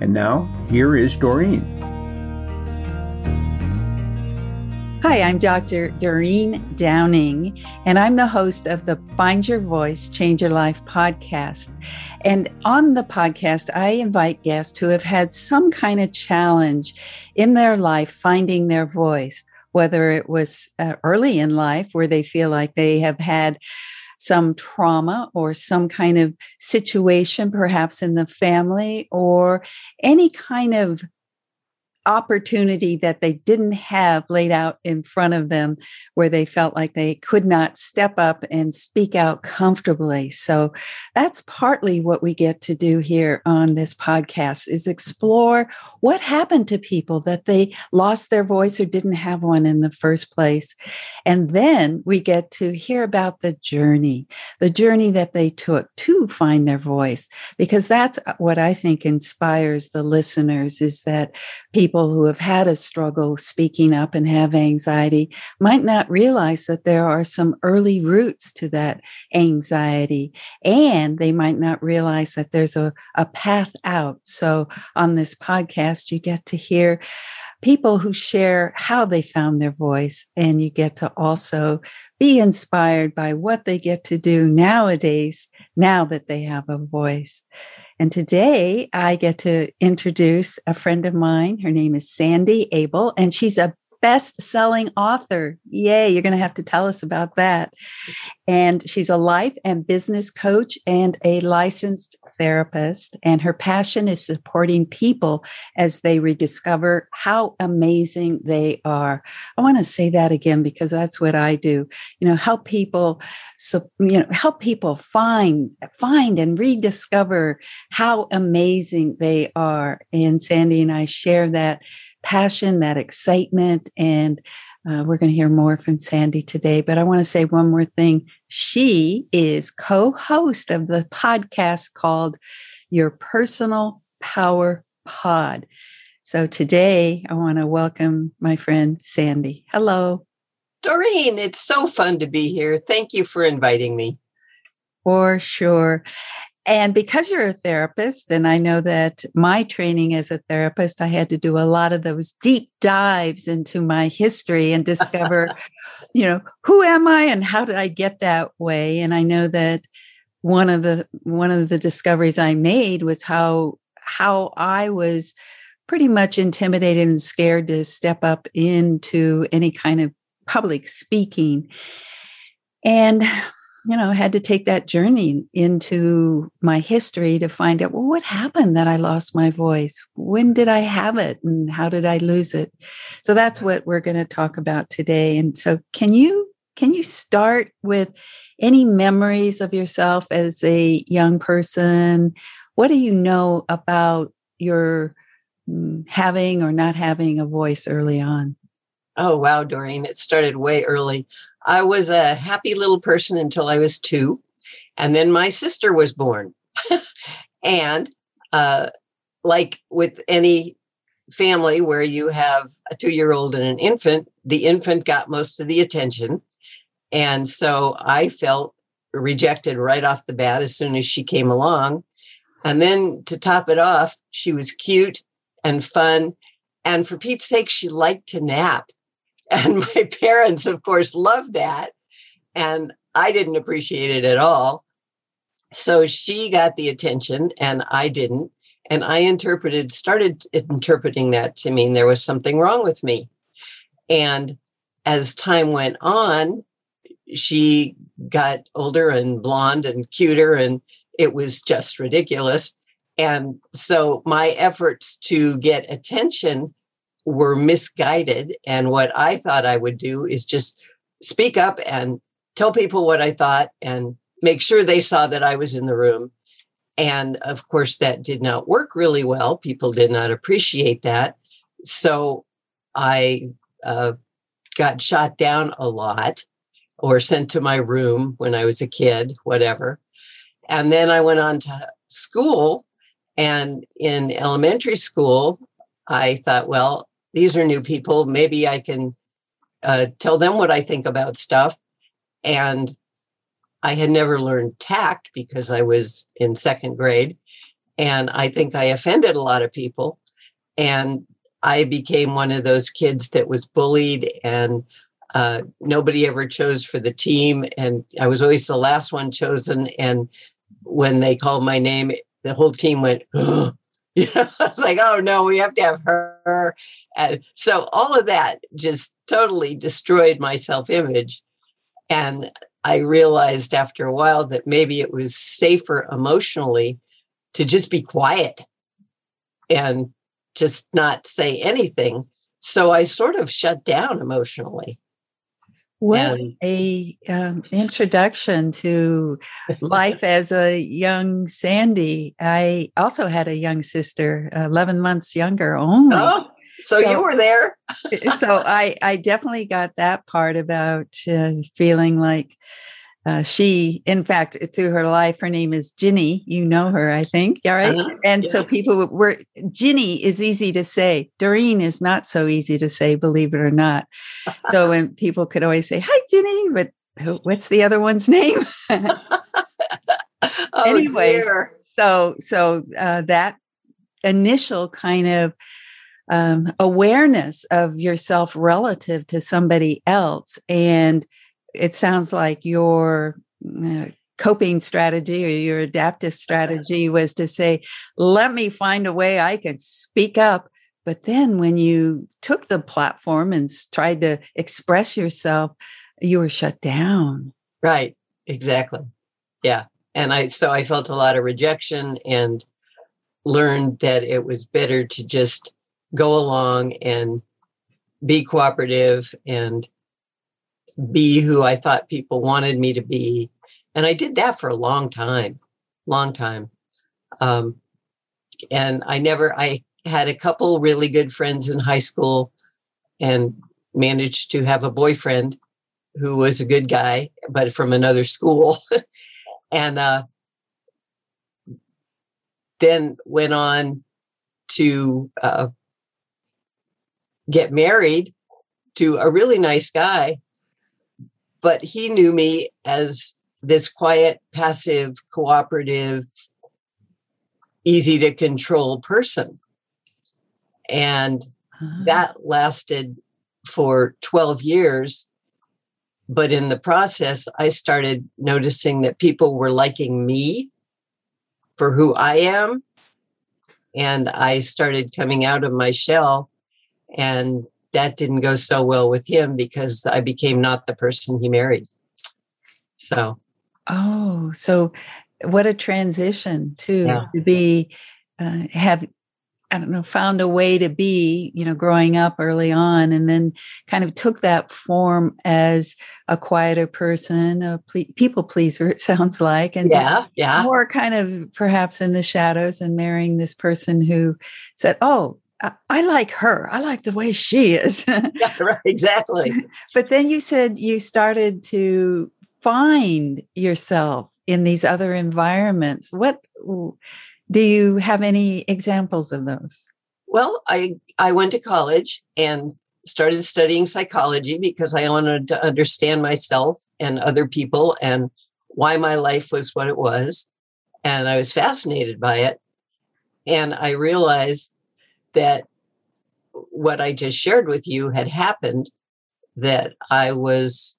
And now, here is Doreen. Hi, I'm Dr. Doreen Downing, and I'm the host of the Find Your Voice, Change Your Life podcast. And on the podcast, I invite guests who have had some kind of challenge in their life finding their voice, whether it was uh, early in life where they feel like they have had some trauma or some kind of situation, perhaps in the family, or any kind of opportunity that they didn't have laid out in front of them where they felt like they could not step up and speak out comfortably. So that's partly what we get to do here on this podcast is explore what happened to people that they lost their voice or didn't have one in the first place. And then we get to hear about the journey the journey that they took to find their voice because that's what i think inspires the listeners is that people people who have had a struggle speaking up and have anxiety might not realize that there are some early roots to that anxiety. And they might not realize that there's a, a path out. So on this podcast, you get to hear people who share how they found their voice, and you get to also be inspired by what they get to do nowadays, now that they have a voice. And today I get to introduce a friend of mine. Her name is Sandy Abel, and she's a best selling author. Yay, you're going to have to tell us about that. And she's a life and business coach and a licensed therapist. And her passion is supporting people as they rediscover how amazing they are. I want to say that again because that's what I do. You know, help people, you know, help people find, find and rediscover how amazing they are. And Sandy and I share that passion, that excitement. And uh, we're going to hear more from Sandy today. But I want to say one more thing. She is co host of the podcast called Your Personal Power Pod. So today I want to welcome my friend Sandy. Hello. Doreen, it's so fun to be here. Thank you for inviting me. For sure. And because you're a therapist, and I know that my training as a therapist, I had to do a lot of those deep dives into my history and discover, you know, who am I and how did I get that way? And I know that one of the one of the discoveries I made was how how I was pretty much intimidated and scared to step up into any kind of public speaking. And you know, had to take that journey into my history to find out, well, what happened that I lost my voice? When did I have it and how did I lose it? So that's what we're going to talk about today. And so can you can you start with any memories of yourself as a young person? What do you know about your mm, having or not having a voice early on? Oh, wow, Doreen. It started way early. I was a happy little person until I was two. And then my sister was born. and uh, like with any family where you have a two year old and an infant, the infant got most of the attention. And so I felt rejected right off the bat as soon as she came along. And then to top it off, she was cute and fun. And for Pete's sake, she liked to nap. And my parents, of course, loved that. And I didn't appreciate it at all. So she got the attention and I didn't. And I interpreted, started interpreting that to mean there was something wrong with me. And as time went on, she got older and blonde and cuter, and it was just ridiculous. And so my efforts to get attention were misguided. And what I thought I would do is just speak up and tell people what I thought and make sure they saw that I was in the room. And of course, that did not work really well. People did not appreciate that. So I uh, got shot down a lot or sent to my room when I was a kid, whatever. And then I went on to school. And in elementary school, I thought, well, these are new people. Maybe I can uh, tell them what I think about stuff. And I had never learned tact because I was in second grade. And I think I offended a lot of people. And I became one of those kids that was bullied and uh, nobody ever chose for the team. And I was always the last one chosen. And when they called my name, the whole team went, oh. I was like, oh no, we have to have her. And so all of that just totally destroyed my self image. And I realized after a while that maybe it was safer emotionally to just be quiet and just not say anything. So I sort of shut down emotionally. What a um, introduction to life as a young Sandy. I also had a young sister, eleven months younger only. Oh, so, so you were there. so I I definitely got that part about uh, feeling like uh, she, in fact, through her life, her name is Ginny. You know her, I think. All right? uh-huh. And yeah. so people were, Ginny is easy to say. Doreen is not so easy to say, believe it or not. so when people could always say, Hi, Ginny, but what's the other one's name? oh, anyway, so, so uh, that initial kind of um, awareness of yourself relative to somebody else and it sounds like your uh, coping strategy or your adaptive strategy was to say, let me find a way I can speak up. But then when you took the platform and tried to express yourself, you were shut down. Right. Exactly. Yeah. And I, so I felt a lot of rejection and learned that it was better to just go along and be cooperative and be who I thought people wanted me to be. And I did that for a long time, long time. Um, and I never, I had a couple really good friends in high school and managed to have a boyfriend who was a good guy, but from another school. and uh, then went on to uh, get married to a really nice guy but he knew me as this quiet, passive, cooperative, easy to control person. And uh-huh. that lasted for 12 years. But in the process, I started noticing that people were liking me for who I am. And I started coming out of my shell and that didn't go so well with him because I became not the person he married. So, oh, so what a transition too yeah. to be uh, have I don't know found a way to be you know growing up early on and then kind of took that form as a quieter person a ple- people pleaser it sounds like and yeah yeah more kind of perhaps in the shadows and marrying this person who said oh I like her. I like the way she is. yeah, right, exactly. but then you said you started to find yourself in these other environments. What do you have any examples of those? Well, I I went to college and started studying psychology because I wanted to understand myself and other people and why my life was what it was. And I was fascinated by it. And I realized that what I just shared with you had happened, that I was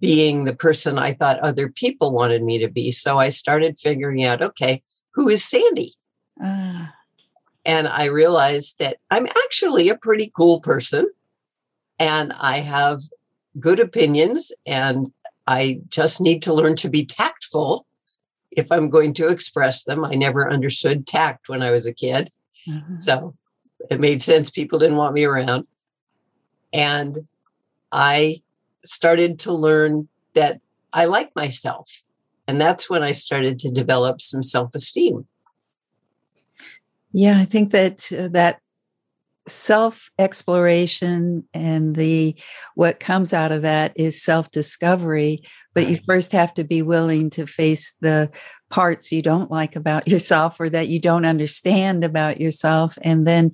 being the person I thought other people wanted me to be. So I started figuring out okay, who is Sandy? Uh. And I realized that I'm actually a pretty cool person and I have good opinions and I just need to learn to be tactful if I'm going to express them. I never understood tact when I was a kid. Mm-hmm. So it made sense. People didn't want me around. And I started to learn that I like myself And that's when I started to develop some self esteem. Yeah, I think that uh, that self exploration and the what comes out of that is self discovery but you first have to be willing to face the parts you don't like about yourself or that you don't understand about yourself. And then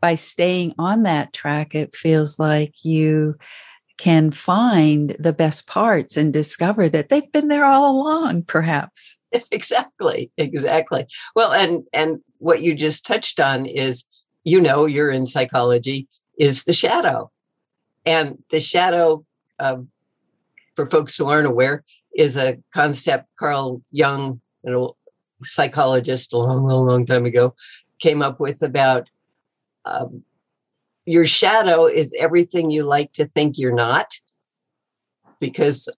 by staying on that track it feels like you can find the best parts and discover that they've been there all along perhaps. Exactly exactly. Well and and what you just touched on is you know you're in psychology is the shadow. And the shadow uh, for folks who aren't aware is a concept carl jung a psychologist a long long long time ago came up with about um, your shadow is everything you like to think you're not. Because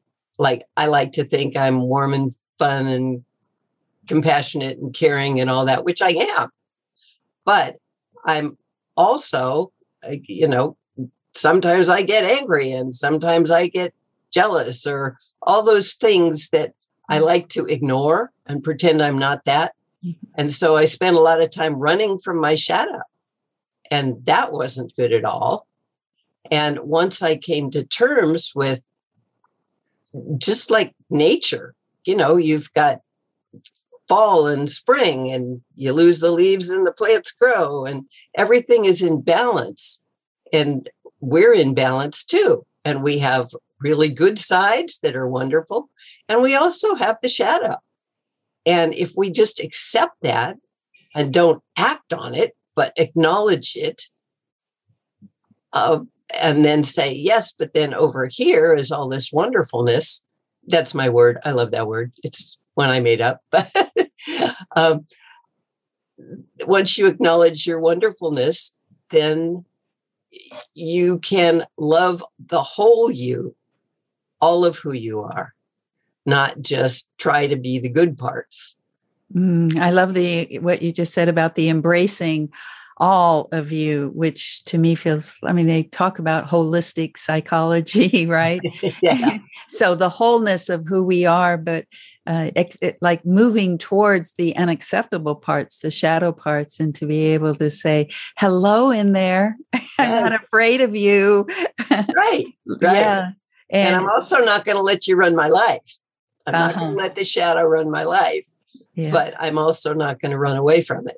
like i like to think i'm warm and fun and compassionate and caring and all that which i am. But i'm also you know sometimes i get angry and sometimes i get jealous or all those things that i like to ignore and pretend i'm not that mm-hmm. and so i spent a lot of time running from my shadow and that wasn't good at all. And once I came to terms with just like nature, you know, you've got fall and spring and you lose the leaves and the plants grow and everything is in balance. And we're in balance too. And we have really good sides that are wonderful. And we also have the shadow. And if we just accept that and don't act on it, but acknowledge it uh, and then say yes but then over here is all this wonderfulness that's my word. I love that word. It's one i made up. But um, once you acknowledge your wonderfulness then you can love the whole you all of who you are not just try to be the good parts Mm, I love the what you just said about the embracing all of you, which to me feels, I mean, they talk about holistic psychology, right? yeah. so the wholeness of who we are, but uh, ex- it, like moving towards the unacceptable parts, the shadow parts, and to be able to say, hello in there. I'm not afraid of you. right. Right. Yeah. And, and I'm also not going to let you run my life. I'm uh-huh. not going to let the shadow run my life yes. but I'm also not going to run away from it.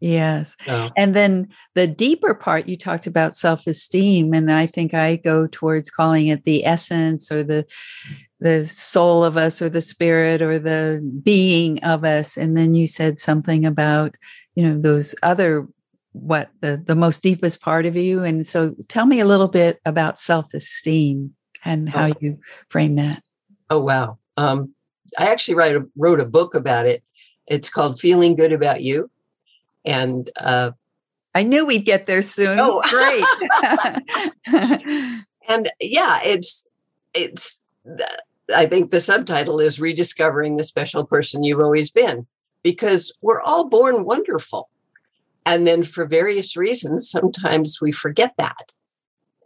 Yes. So. And then the deeper part, you talked about self esteem. And I think I go towards calling it the essence or the the soul of us or the spirit or the being of us. And then you said something about, you know, those other what the the most deepest part of you. And so tell me a little bit about self esteem and how oh. you frame that. Oh wow. Um I actually write a, wrote a book about it. It's called Feeling Good About You. And uh, I knew we'd get there soon. Oh, great. and yeah, it's, it's, I think the subtitle is Rediscovering the Special Person You've Always Been, because we're all born wonderful. And then for various reasons, sometimes we forget that.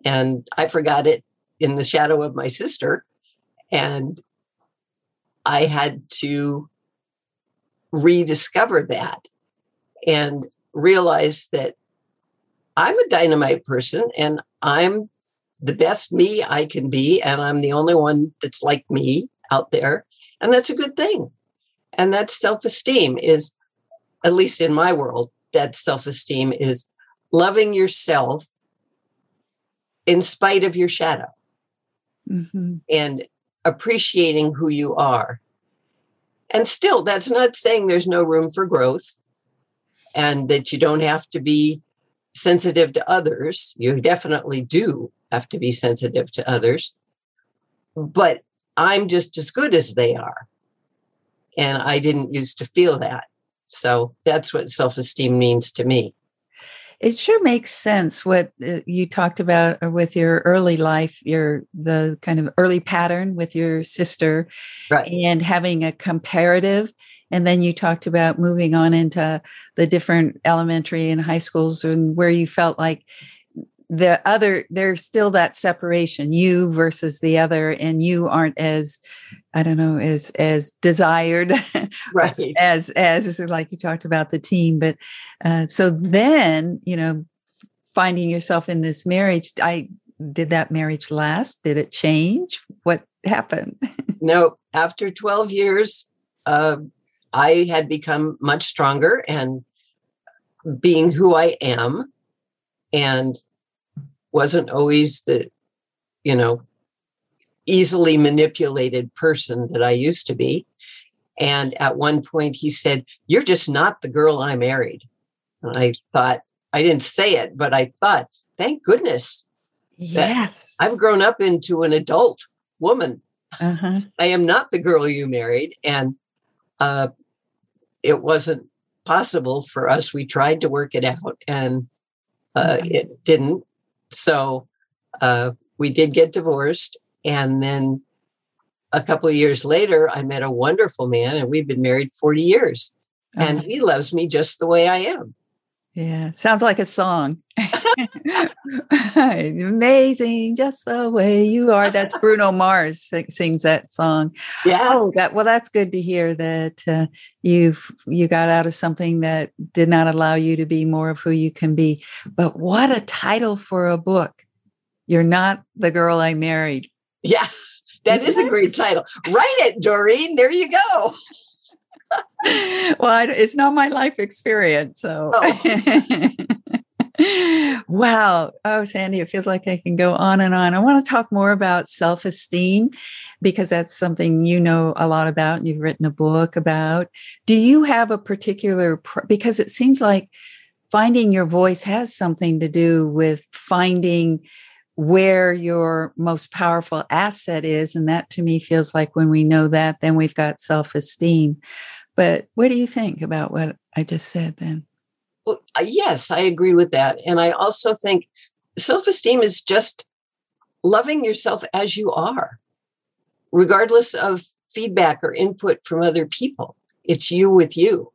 And I forgot it in the shadow of my sister. And I had to rediscover that and realize that I'm a dynamite person and I'm the best me I can be. And I'm the only one that's like me out there. And that's a good thing. And that self esteem is, at least in my world, that self esteem is loving yourself in spite of your shadow mm-hmm. and appreciating who you are. And still, that's not saying there's no room for growth and that you don't have to be sensitive to others. You definitely do have to be sensitive to others. But I'm just as good as they are. And I didn't used to feel that. So that's what self esteem means to me it sure makes sense what uh, you talked about uh, with your early life your the kind of early pattern with your sister right. and having a comparative and then you talked about moving on into the different elementary and high schools and where you felt like the other there's still that separation you versus the other and you aren't as i don't know as as desired right. as as like you talked about the team but uh, so then you know finding yourself in this marriage i did that marriage last? Did it change? What happened? No after 12 years uh, i had become much stronger and being who i am and wasn't always the, you know, easily manipulated person that I used to be. And at one point he said, You're just not the girl I married. And I thought, I didn't say it, but I thought, thank goodness. Yes. I've grown up into an adult woman. Uh-huh. I am not the girl you married. And uh, it wasn't possible for us. We tried to work it out and uh, it didn't. So uh, we did get divorced. And then a couple of years later, I met a wonderful man, and we've been married 40 years. And he loves me just the way I am. Yeah, sounds like a song. Amazing, just the way you are. That's Bruno Mars sings that song. Yeah. Oh, that well, that's good to hear that uh, you you got out of something that did not allow you to be more of who you can be. But what a title for a book! You're not the girl I married. Yeah, that is a great title. Write it, Doreen. There you go. well, it's not my life experience. So, oh. wow. Oh, Sandy, it feels like I can go on and on. I want to talk more about self esteem because that's something you know a lot about and you've written a book about. Do you have a particular, because it seems like finding your voice has something to do with finding where your most powerful asset is. And that to me feels like when we know that, then we've got self esteem. But what do you think about what I just said then? Well, yes, I agree with that. And I also think self esteem is just loving yourself as you are, regardless of feedback or input from other people. It's you with you.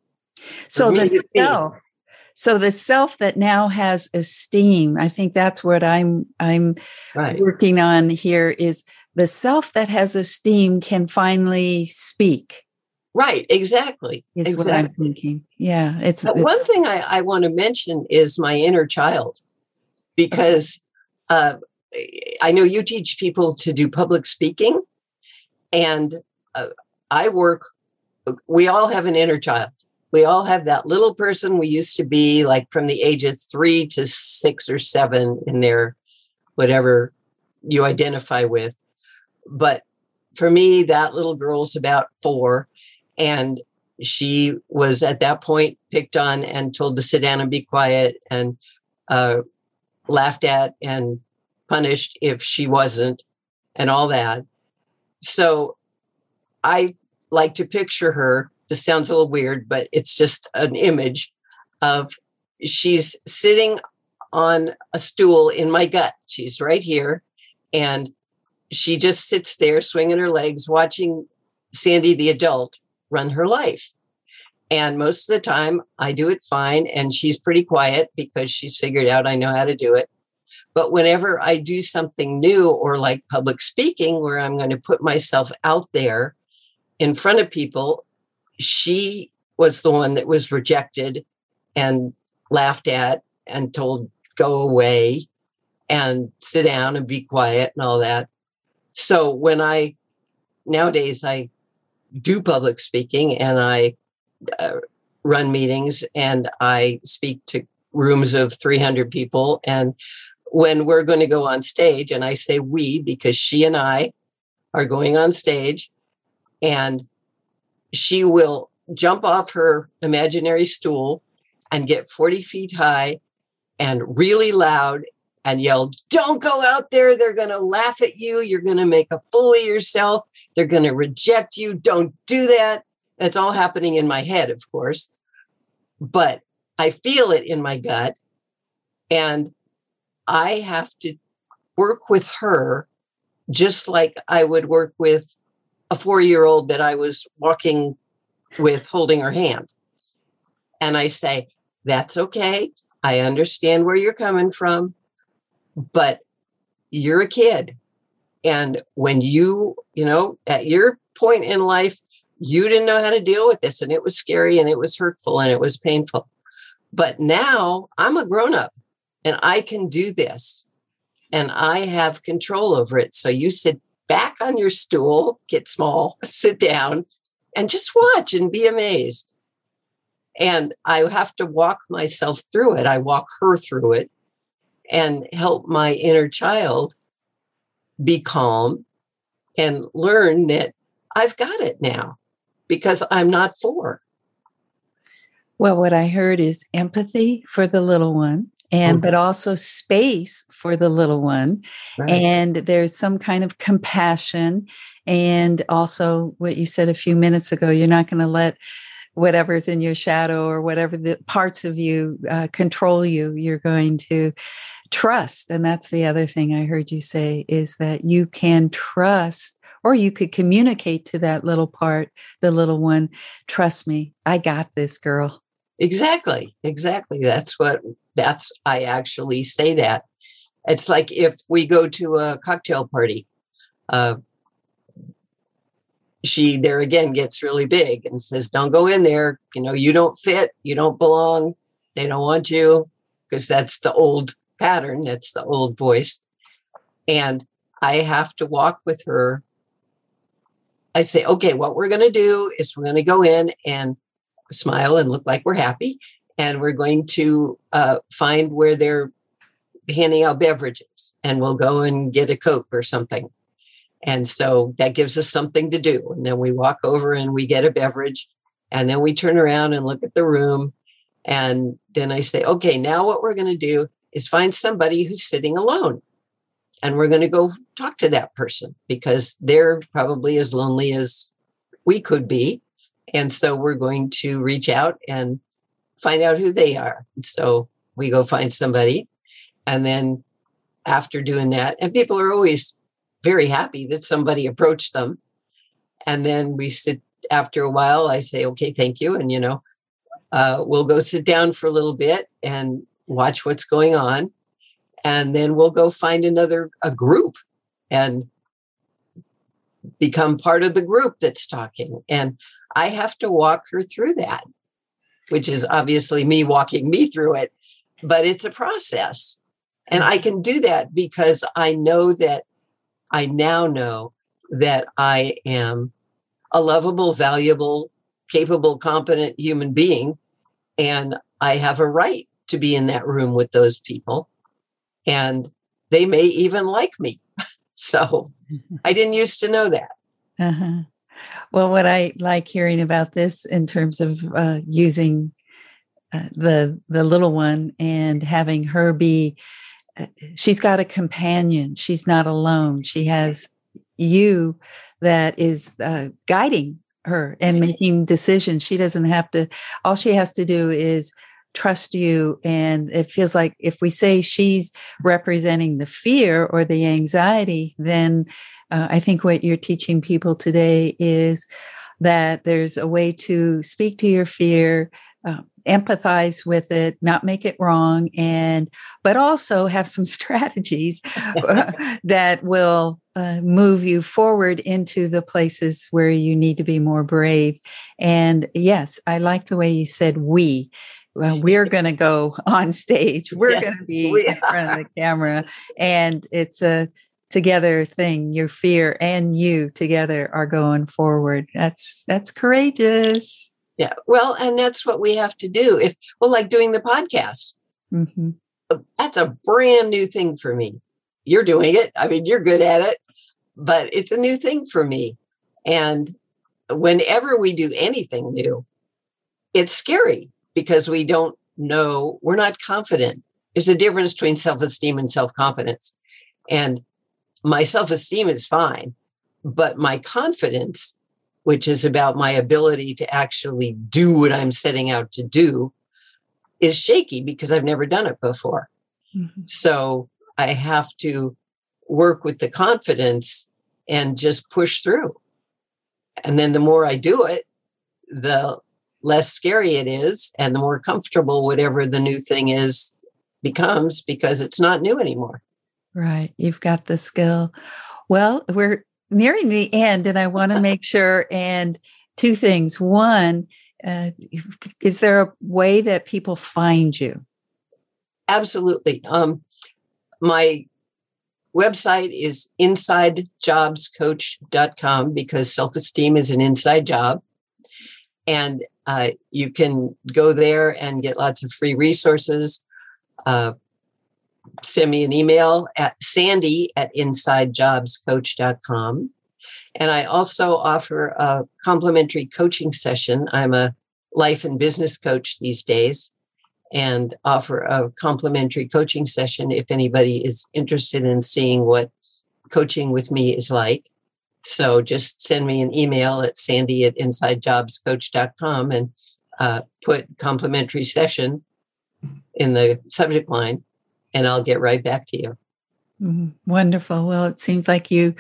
So the self, so the self that now has esteem, I think that's what I'm I'm right. working on here is the self that has esteem can finally speak Right, exactly. Is exactly. what I'm thinking. Yeah, it's, it's one thing I, I, want to mention is my inner child, because uh, I know you teach people to do public speaking, and uh, I work. We all have an inner child. We all have that little person we used to be, like from the age of three to six or seven in there, whatever you identify with. But for me, that little girl's about four and she was at that point picked on and told to sit down and be quiet and uh, laughed at and punished if she wasn't and all that. So I like to picture her. This sounds a little weird, but it's just an image of she's sitting on a stool in my gut. She's right here. And she just sits there swinging her legs, watching Sandy, the adult, run her life. And most of the time, I do it fine, and she's pretty quiet because she's figured out I know how to do it. But whenever I do something new or like public speaking, where I'm going to put myself out there in front of people, she was the one that was rejected and laughed at and told, go away and sit down and be quiet and all that. So when I nowadays I do public speaking and I uh, run meetings and I speak to rooms of 300 people. And when we're going to go on stage, and I say we because she and I are going on stage, and she will jump off her imaginary stool and get 40 feet high and really loud and yelled, Don't go out there. They're going to laugh at you. You're going to make a fool of yourself. They're going to reject you. Don't do that. It's all happening in my head, of course, but I feel it in my gut. And I have to work with her just like I would work with a four year old that I was walking with holding her hand. And I say, That's okay. I understand where you're coming from but you're a kid. And when you, you know, at your point in life, you didn't know how to deal with this and it was scary and it was hurtful and it was painful. But now I'm a grown up and I can do this and I have control over it. So you sit back on your stool, get small, sit down, and just watch and be amazed. And I have to walk myself through it. I walk her through it and help my inner child be calm and learn that I've got it now because I'm not four. Well, what I heard is empathy for the little one and but also space for the little one right. and there's some kind of compassion and also what you said a few minutes ago you're not going to let whatever's in your shadow or whatever the parts of you uh, control you you're going to trust and that's the other thing i heard you say is that you can trust or you could communicate to that little part the little one trust me i got this girl. Exactly exactly. That's what that's i actually say that. It's like if we go to a cocktail party uh, she there again gets really big and says don't go in there. You know you don't fit you don't belong. They don't want you. Because that's the old pattern that's the old voice. And i have to walk with her. I say okay what we're going to do is we're going to go in and smile and look like we're happy and we're going to uh, find where they're handing out beverages and we'll go and get a coke or something. And so that gives us something to do and then we walk over and we get a beverage and then we turn around and look at the room and then i say okay now what we're going to do is find somebody who's sitting alone and we're going to go talk to that person because they're probably as lonely as we could be and so we're going to reach out and find out who they are. So we go find somebody. And then after doing that, and people are always very happy that somebody approached them. And then we sit after a while, I say, okay, thank you. And, you know, uh, we'll go sit down for a little bit and watch what's going on. And then we'll go find another a group and become part of the group that's talking. And I have to walk her through that which is obviously me walking me through it, but it's a process. And I can do that because I know that I now know that I am a lovable, valuable, capable, competent human being. And I have a right to be in that room with those people. And they may even like me. so I didn't used to know that. Uh-huh. Well, what I like hearing about this in terms of uh, using uh, the the little one and having her be, uh, she's got a companion. She's not alone. She has you that is uh, guiding her and making decisions. She doesn't have to. All she has to do is trust you and it feels like if we say she's representing the fear or the anxiety then uh, I think what you're teaching people today is that there's a way to speak to your fear, uh, empathize with it, not make it wrong, and but also have some strategies uh, that will uh, move you forward into the places where you need to be more brave. And yes, I like the way you said we. Well, we're going to go on stage. We're yeah, going to be in front of the camera, and it's a together thing. Your fear and you together are going forward. That's that's courageous. Yeah well and that's what we have to do if well like doing the podcast. Mm-hmm. Uh, that's a brand new thing for me. You're doing it. I mean you're good at it but it's a new thing for me. And whenever we do anything new it's scary because we don't know we're not confident there's a difference between self-esteem and self-confidence and my self esteem is fine, but my confidence, which is about my ability to actually do what I'm setting out to do, is shaky because I've never done it before. Mm-hmm. So I have to work with the confidence and just push through. And then the more I do it, the less scary it is and the more comfortable whatever the new thing is becomes because it's not new anymore. Right. You've got the skill. Well, we're nearing the end, and I want to make sure. And two things. One, uh, is there a way that people find you? Absolutely. Um, my website is insidejobscoach.com because self esteem is an inside job. And uh, you can go there and get lots of free resources. Uh, send me an email at sandy at insidejobscoach.com. And I also offer a complimentary coaching session. I'm a life and business coach these days and offer a complimentary coaching session if anybody is interested in seeing what coaching with me is like. So just send me an email at sandy at insidejobscoach.com and uh, put complimentary session in the subject line, and I'll get right back to you. Mm-hmm. Wonderful. Well, it seems like you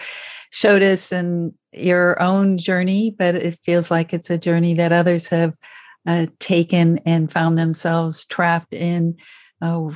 showed us in your own journey, but it feels like it's a journey that others have uh, taken and found themselves trapped in uh,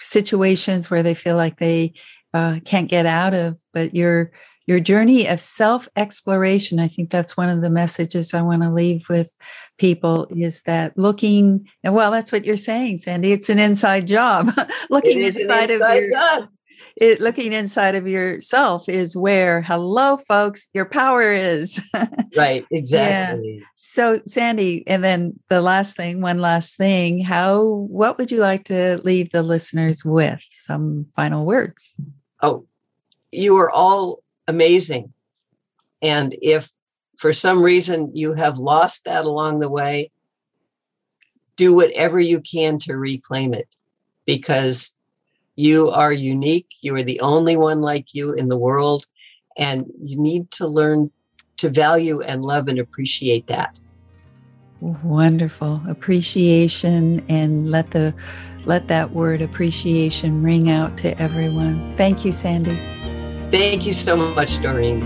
situations where they feel like they uh, can't get out of. But your your journey of self exploration, I think that's one of the messages I want to leave with people is that looking, well, that's what you're saying, Sandy. It's an inside job. looking inside, inside, of your, job it, looking inside of yourself is where, hello, folks, your power is. right, exactly. Yeah. So, Sandy, and then the last thing, one last thing, how, what would you like to leave the listeners with? Some final words. Oh, you are all amazing. And if for some reason you have lost that along the way, do whatever you can to reclaim it because you are unique. You are the only one like you in the world. And you need to learn to value and love and appreciate that. Wonderful appreciation and let the let that word appreciation ring out to everyone. Thank you, Sandy. Thank you so much, Doreen.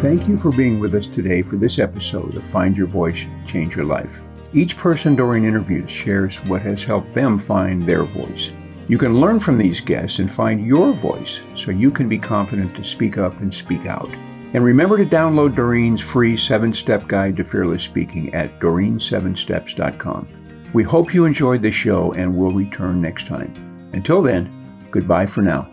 Thank you for being with us today for this episode of Find Your Voice, Change Your Life. Each person during interviews shares what has helped them find their voice. You can learn from these guests and find your voice so you can be confident to speak up and speak out. And remember to download Doreen's free seven step guide to fearless speaking at doreen7steps.com. We hope you enjoyed the show and will return next time. Until then, goodbye for now.